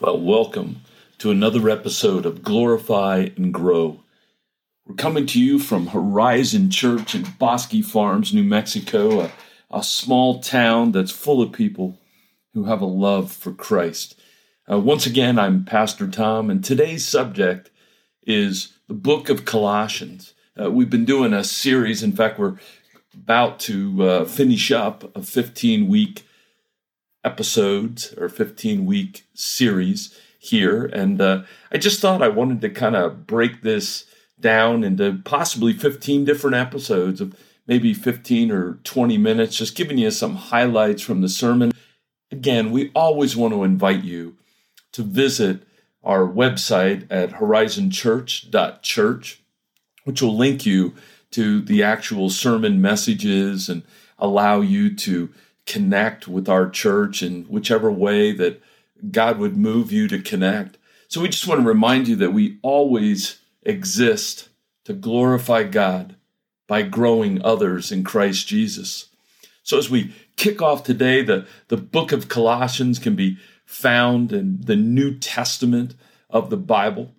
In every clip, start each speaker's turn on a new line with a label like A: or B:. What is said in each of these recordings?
A: Well, welcome to another episode of Glorify and Grow. We're coming to you from Horizon Church in Bosque Farms, New Mexico, a, a small town that's full of people who have a love for Christ. Uh, once again, I'm Pastor Tom, and today's subject is the book of Colossians. Uh, we've been doing a series, in fact, we're about to uh, finish up a 15 week episodes or 15 week series here. And uh, I just thought I wanted to kind of break this down into possibly 15 different episodes of maybe 15 or 20 minutes, just giving you some highlights from the sermon. Again, we always want to invite you to visit our website at horizonchurch.church, which will link you to the actual sermon messages and allow you to connect with our church in whichever way that God would move you to connect. So we just want to remind you that we always exist to glorify God by growing others in Christ Jesus. So as we kick off today, the, the book of Colossians can be found in the New Testament of the Bible.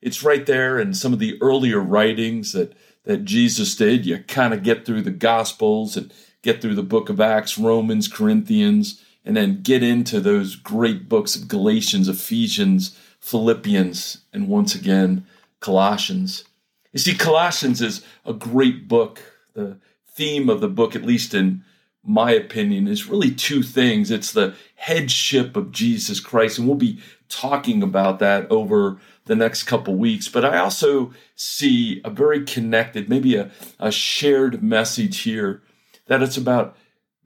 A: It's right there in some of the earlier writings that, that Jesus did. You kind of get through the Gospels and get through the book of Acts, Romans, Corinthians, and then get into those great books of Galatians, Ephesians, Philippians, and once again, Colossians. You see, Colossians is a great book. The theme of the book, at least in my opinion, is really two things. It's the headship of Jesus Christ, and we'll be talking about that over the next couple weeks. But I also see a very connected, maybe a, a shared message here that it's about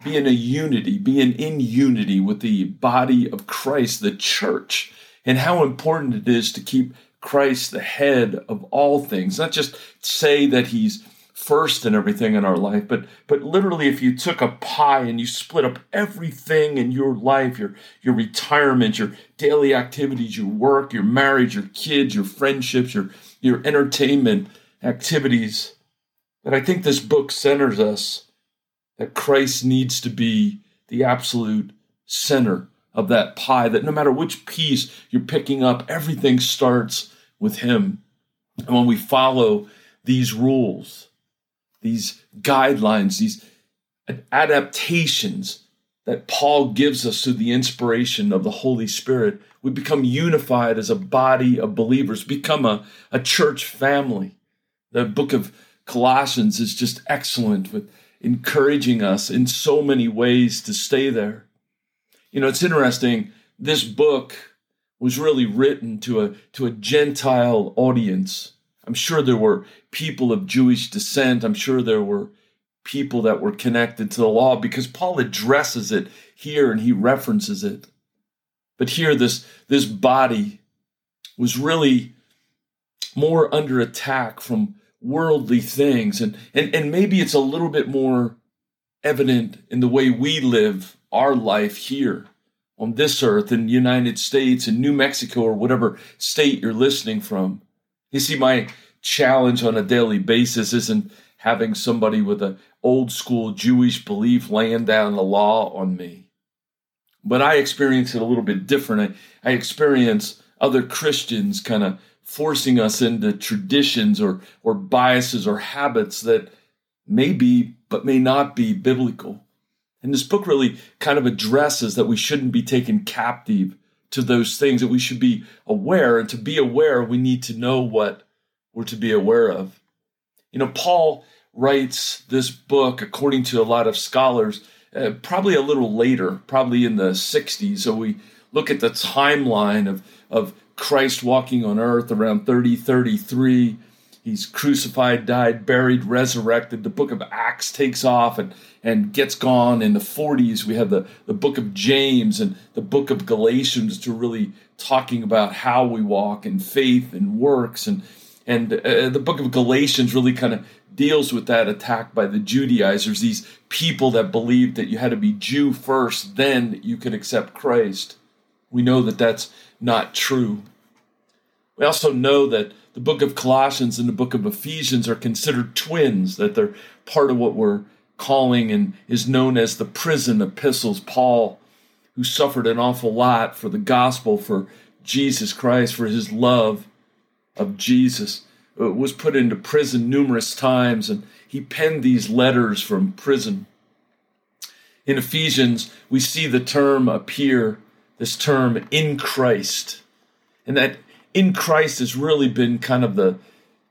A: being a unity, being in unity with the body of Christ, the church, and how important it is to keep Christ the head of all things, not just say that he's first in everything in our life, but but literally if you took a pie and you split up everything in your life, your your retirement, your daily activities, your work, your marriage, your kids, your friendships, your your entertainment activities, that I think this book centers us that Christ needs to be the absolute center of that pie, that no matter which piece you're picking up, everything starts with Him. And when we follow these rules, these guidelines, these adaptations that Paul gives us through the inspiration of the Holy Spirit, we become unified as a body of believers, become a, a church family. The book of Colossians is just excellent with encouraging us in so many ways to stay there. You know, it's interesting. This book was really written to a to a Gentile audience. I'm sure there were people of Jewish descent. I'm sure there were people that were connected to the law because Paul addresses it here and he references it. But here this this body was really more under attack from worldly things and, and and maybe it's a little bit more evident in the way we live our life here on this earth in the United States in New Mexico or whatever state you're listening from. You see my challenge on a daily basis isn't having somebody with an old school Jewish belief laying down the law on me. But I experience it a little bit different. I, I experience other Christians kind of forcing us into traditions or, or biases or habits that may be but may not be biblical. And this book really kind of addresses that we shouldn't be taken captive to those things, that we should be aware. And to be aware, we need to know what we're to be aware of. You know, Paul writes this book, according to a lot of scholars, uh, probably a little later, probably in the 60s. So we look at the timeline of, of Christ walking on earth around 30, 33. He's crucified, died, buried, resurrected. The book of Acts takes off and, and gets gone. In the 40s, we have the, the book of James and the book of Galatians to really talking about how we walk in faith and works. And, and uh, the book of Galatians really kind of deals with that attack by the Judaizers, these people that believed that you had to be Jew first, then you could accept Christ. We know that that's not true. We also know that the book of Colossians and the book of Ephesians are considered twins, that they're part of what we're calling and is known as the prison epistles. Paul, who suffered an awful lot for the gospel, for Jesus Christ, for his love of Jesus. Uh, was put into prison numerous times, and he penned these letters from prison. In Ephesians, we see the term appear, this term in Christ. And that in Christ has really been kind of the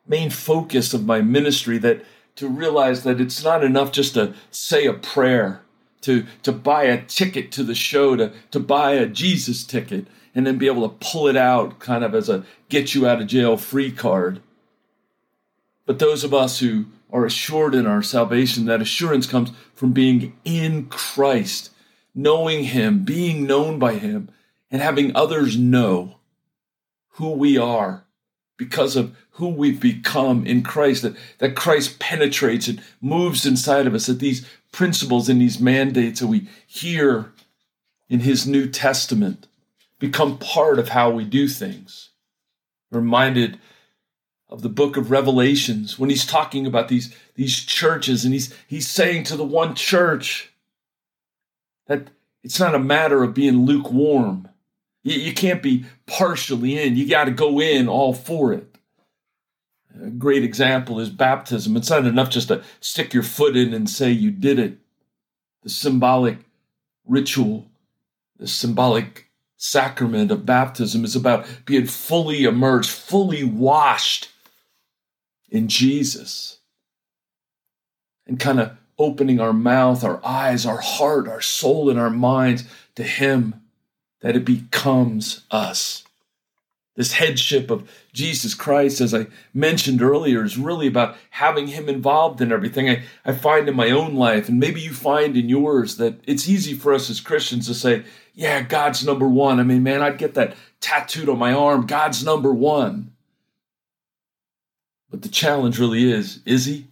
A: main focus of my ministry that to realize that it's not enough just to say a prayer, to, to buy a ticket to the show, to, to buy a Jesus ticket, and then be able to pull it out kind of as a get you out of jail free card. But those of us who are assured in our salvation, that assurance comes from being in Christ, knowing Him, being known by Him, and having others know who we are because of who we've become in Christ, that, that Christ penetrates and moves inside of us, that these principles and these mandates that we hear in His New Testament become part of how we do things. reminded of the book of Revelations when he's talking about these, these churches and he's, he's saying to the one church that it's not a matter of being lukewarm. You, you can't be partially in, you got to go in all for it. A great example is baptism. It's not enough just to stick your foot in and say you did it. The symbolic ritual, the symbolic sacrament of baptism is about being fully immersed, fully washed in Jesus and kind of opening our mouth, our eyes, our heart, our soul, and our minds to Him, that it becomes us. This headship of Jesus Christ, as I mentioned earlier, is really about having Him involved in everything. I, I find in my own life, and maybe you find in yours, that it's easy for us as Christians to say, Yeah, God's number one. I mean, man, I'd get that tattooed on my arm. God's number one. But the challenge really is is he?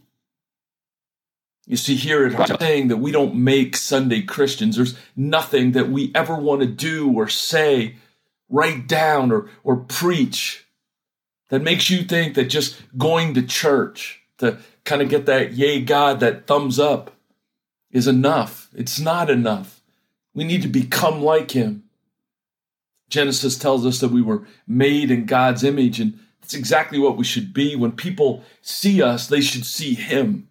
A: You see, here it's saying that we don't make Sunday Christians. There's nothing that we ever want to do or say, write down or, or preach that makes you think that just going to church to kind of get that yay God, that thumbs up is enough. It's not enough. We need to become like him. Genesis tells us that we were made in God's image and that's exactly what we should be. When people see us, they should see Him.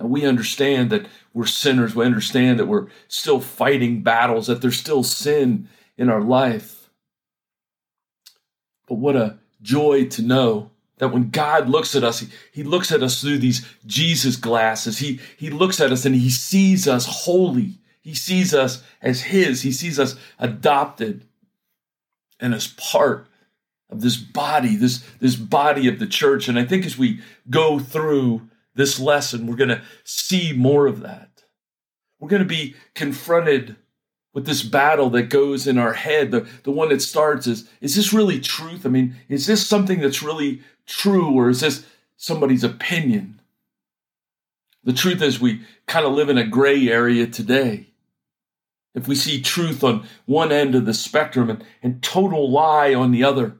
A: Now, we understand that we're sinners. We understand that we're still fighting battles, that there's still sin in our life. But what a joy to know that when God looks at us, he, he looks at us through these Jesus glasses. He, he looks at us and He sees us holy. He sees us as His. He sees us adopted and as part of this body, this, this body of the church. And I think as we go through this lesson, we're going to see more of that. We're going to be confronted with this battle that goes in our head. The, the one that starts is, is this really truth? I mean, is this something that's really true or is this somebody's opinion? The truth is, we kind of live in a gray area today. If we see truth on one end of the spectrum and, and total lie on the other,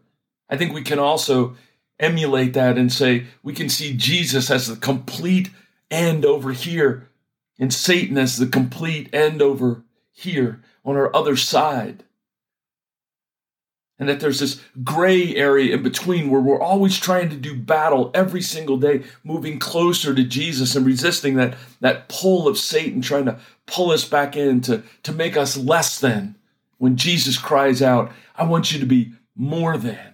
A: I think we can also emulate that and say we can see Jesus as the complete end over here and Satan as the complete end over here on our other side. And that there's this gray area in between where we're always trying to do battle every single day, moving closer to Jesus and resisting that, that pull of Satan trying to pull us back in to, to make us less than. When Jesus cries out, I want you to be more than.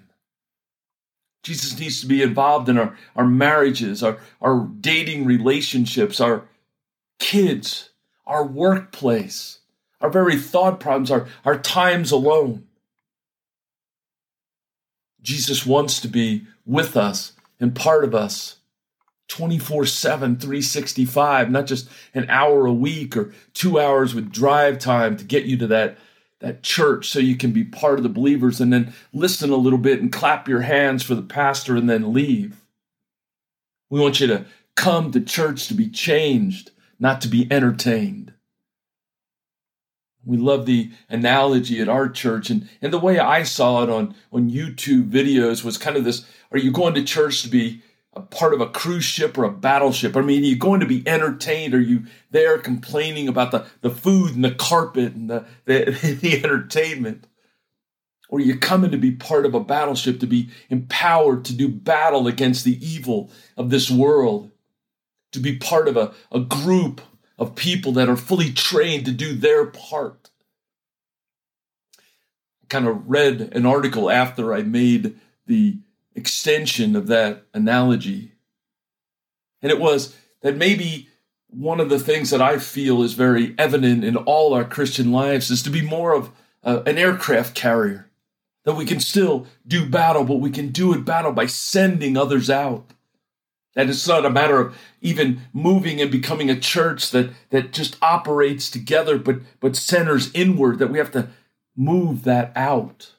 A: Jesus needs to be involved in our, our marriages, our, our dating relationships, our kids, our workplace, our very thought problems, our, our times alone. Jesus wants to be with us and part of us 24 7, 365, not just an hour a week or two hours with drive time to get you to that that church so you can be part of the believers and then listen a little bit and clap your hands for the pastor and then leave. We want you to come to church to be changed, not to be entertained. We love the analogy at our church and, and the way I saw it on, on YouTube videos was kind of this, are you going to church to be a part of a cruise ship or a battleship? I mean, are you going to be entertained? Are you there complaining about the, the food and the carpet and the, the, the entertainment? or you come in to be part of a battleship, to be empowered to do battle against the evil of this world, to be part of a, a group of people that are fully trained to do their part. I kind of read an article after I made the extension of that analogy. And it was that maybe one of the things that I feel is very evident in all our Christian lives is to be more of an aircraft carrier. That we can still do battle, but we can do it battle by sending others out. That it's not a matter of even moving and becoming a church that, that just operates together but, but centers inward, that we have to move that out.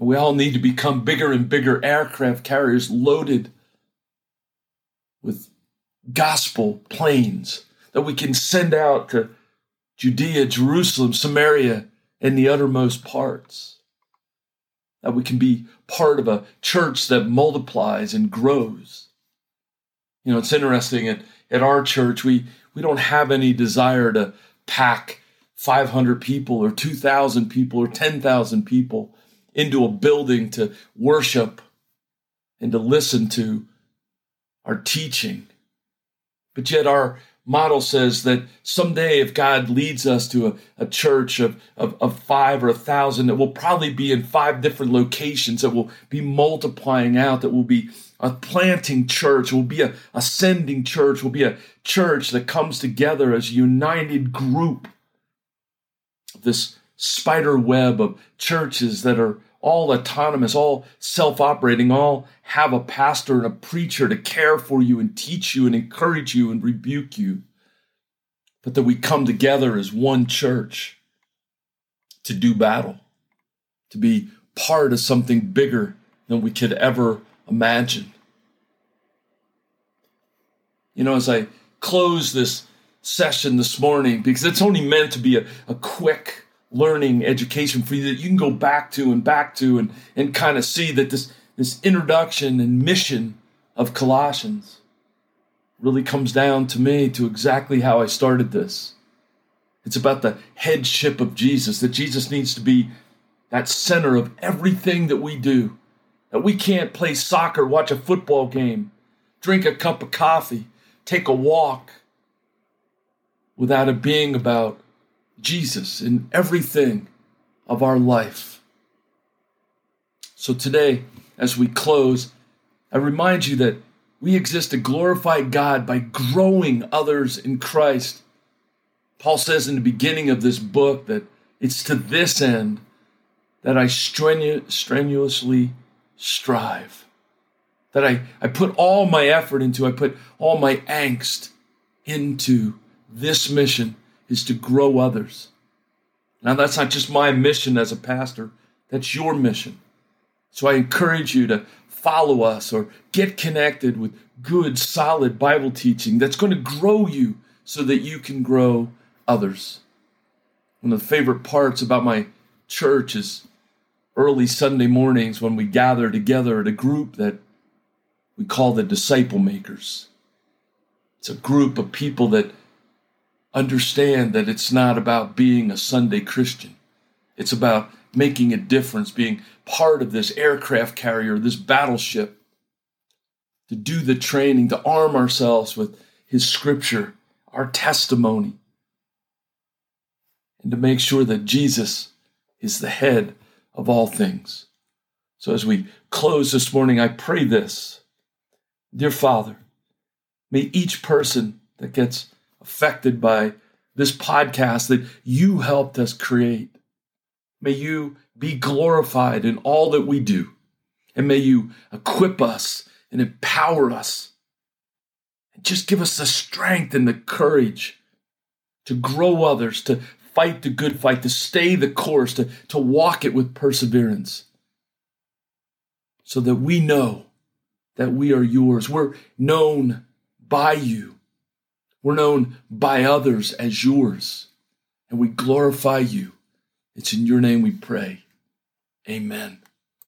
A: We all need to become bigger and bigger aircraft carriers loaded with gospel planes that we can send out to Judea, Jerusalem, Samaria, and the uttermost parts that we can be part of a church that multiplies and grows. You know, it's interesting at, at our church, we, we don't have any desire to pack 500 people or 2,000 people or 10,000 people into a building to worship and to listen to our teaching. But yet, our model says that someday if God leads us to a, a church of, of, of, five or a thousand, that will probably be in five different locations, that will be multiplying out, that will be a planting church, will be a ascending church, will be a church that comes together as a united group. This spider web of churches that are all autonomous, all self operating, all have a pastor and a preacher to care for you and teach you and encourage you and rebuke you. But that we come together as one church to do battle, to be part of something bigger than we could ever imagine. You know, as I close this session this morning, because it's only meant to be a, a quick learning education for you that you can go back to and back to and, and kind of see that this, this introduction and mission of Colossians really comes down to me to exactly how I started this. It's about the headship of Jesus, that Jesus needs to be that center of everything that we do. That we can't play soccer, watch a football game, drink a cup of coffee, take a walk without it being about Jesus in everything of our life. So today, as we close, I remind you that we exist to glorify God by growing others in Christ. Paul says in the beginning of this book that it's to this end that I strenu- strenuously strive. That I, I put all my effort into, I put all my angst into this mission is to grow others. Now, that's not just my mission as a pastor, that's your mission. So I encourage you to follow us or get connected with good, solid Bible teaching that's going to grow you so that you can grow others. One of the favorite parts about my church is early Sunday mornings when we gather together at a group that we call the disciple makers. It's a group of people that understand that it's not about being a Sunday Christian. It's about making a difference, being part of this aircraft carrier, this battleship, to do the training, to arm ourselves with His scripture, our testimony, and to make sure that Jesus is the head of all things. So as we close this morning, I pray this. Dear Father, may each person that gets affected by this podcast that you helped us create. May you be glorified in all that we do. And may you equip us and empower us. And just give us the strength and the courage to grow others, to fight the good fight, to stay the course, to, to walk it with perseverance. So that we know that we are yours. We're known by you. We're known by others as yours, and we glorify you. It's in your name we pray. Amen.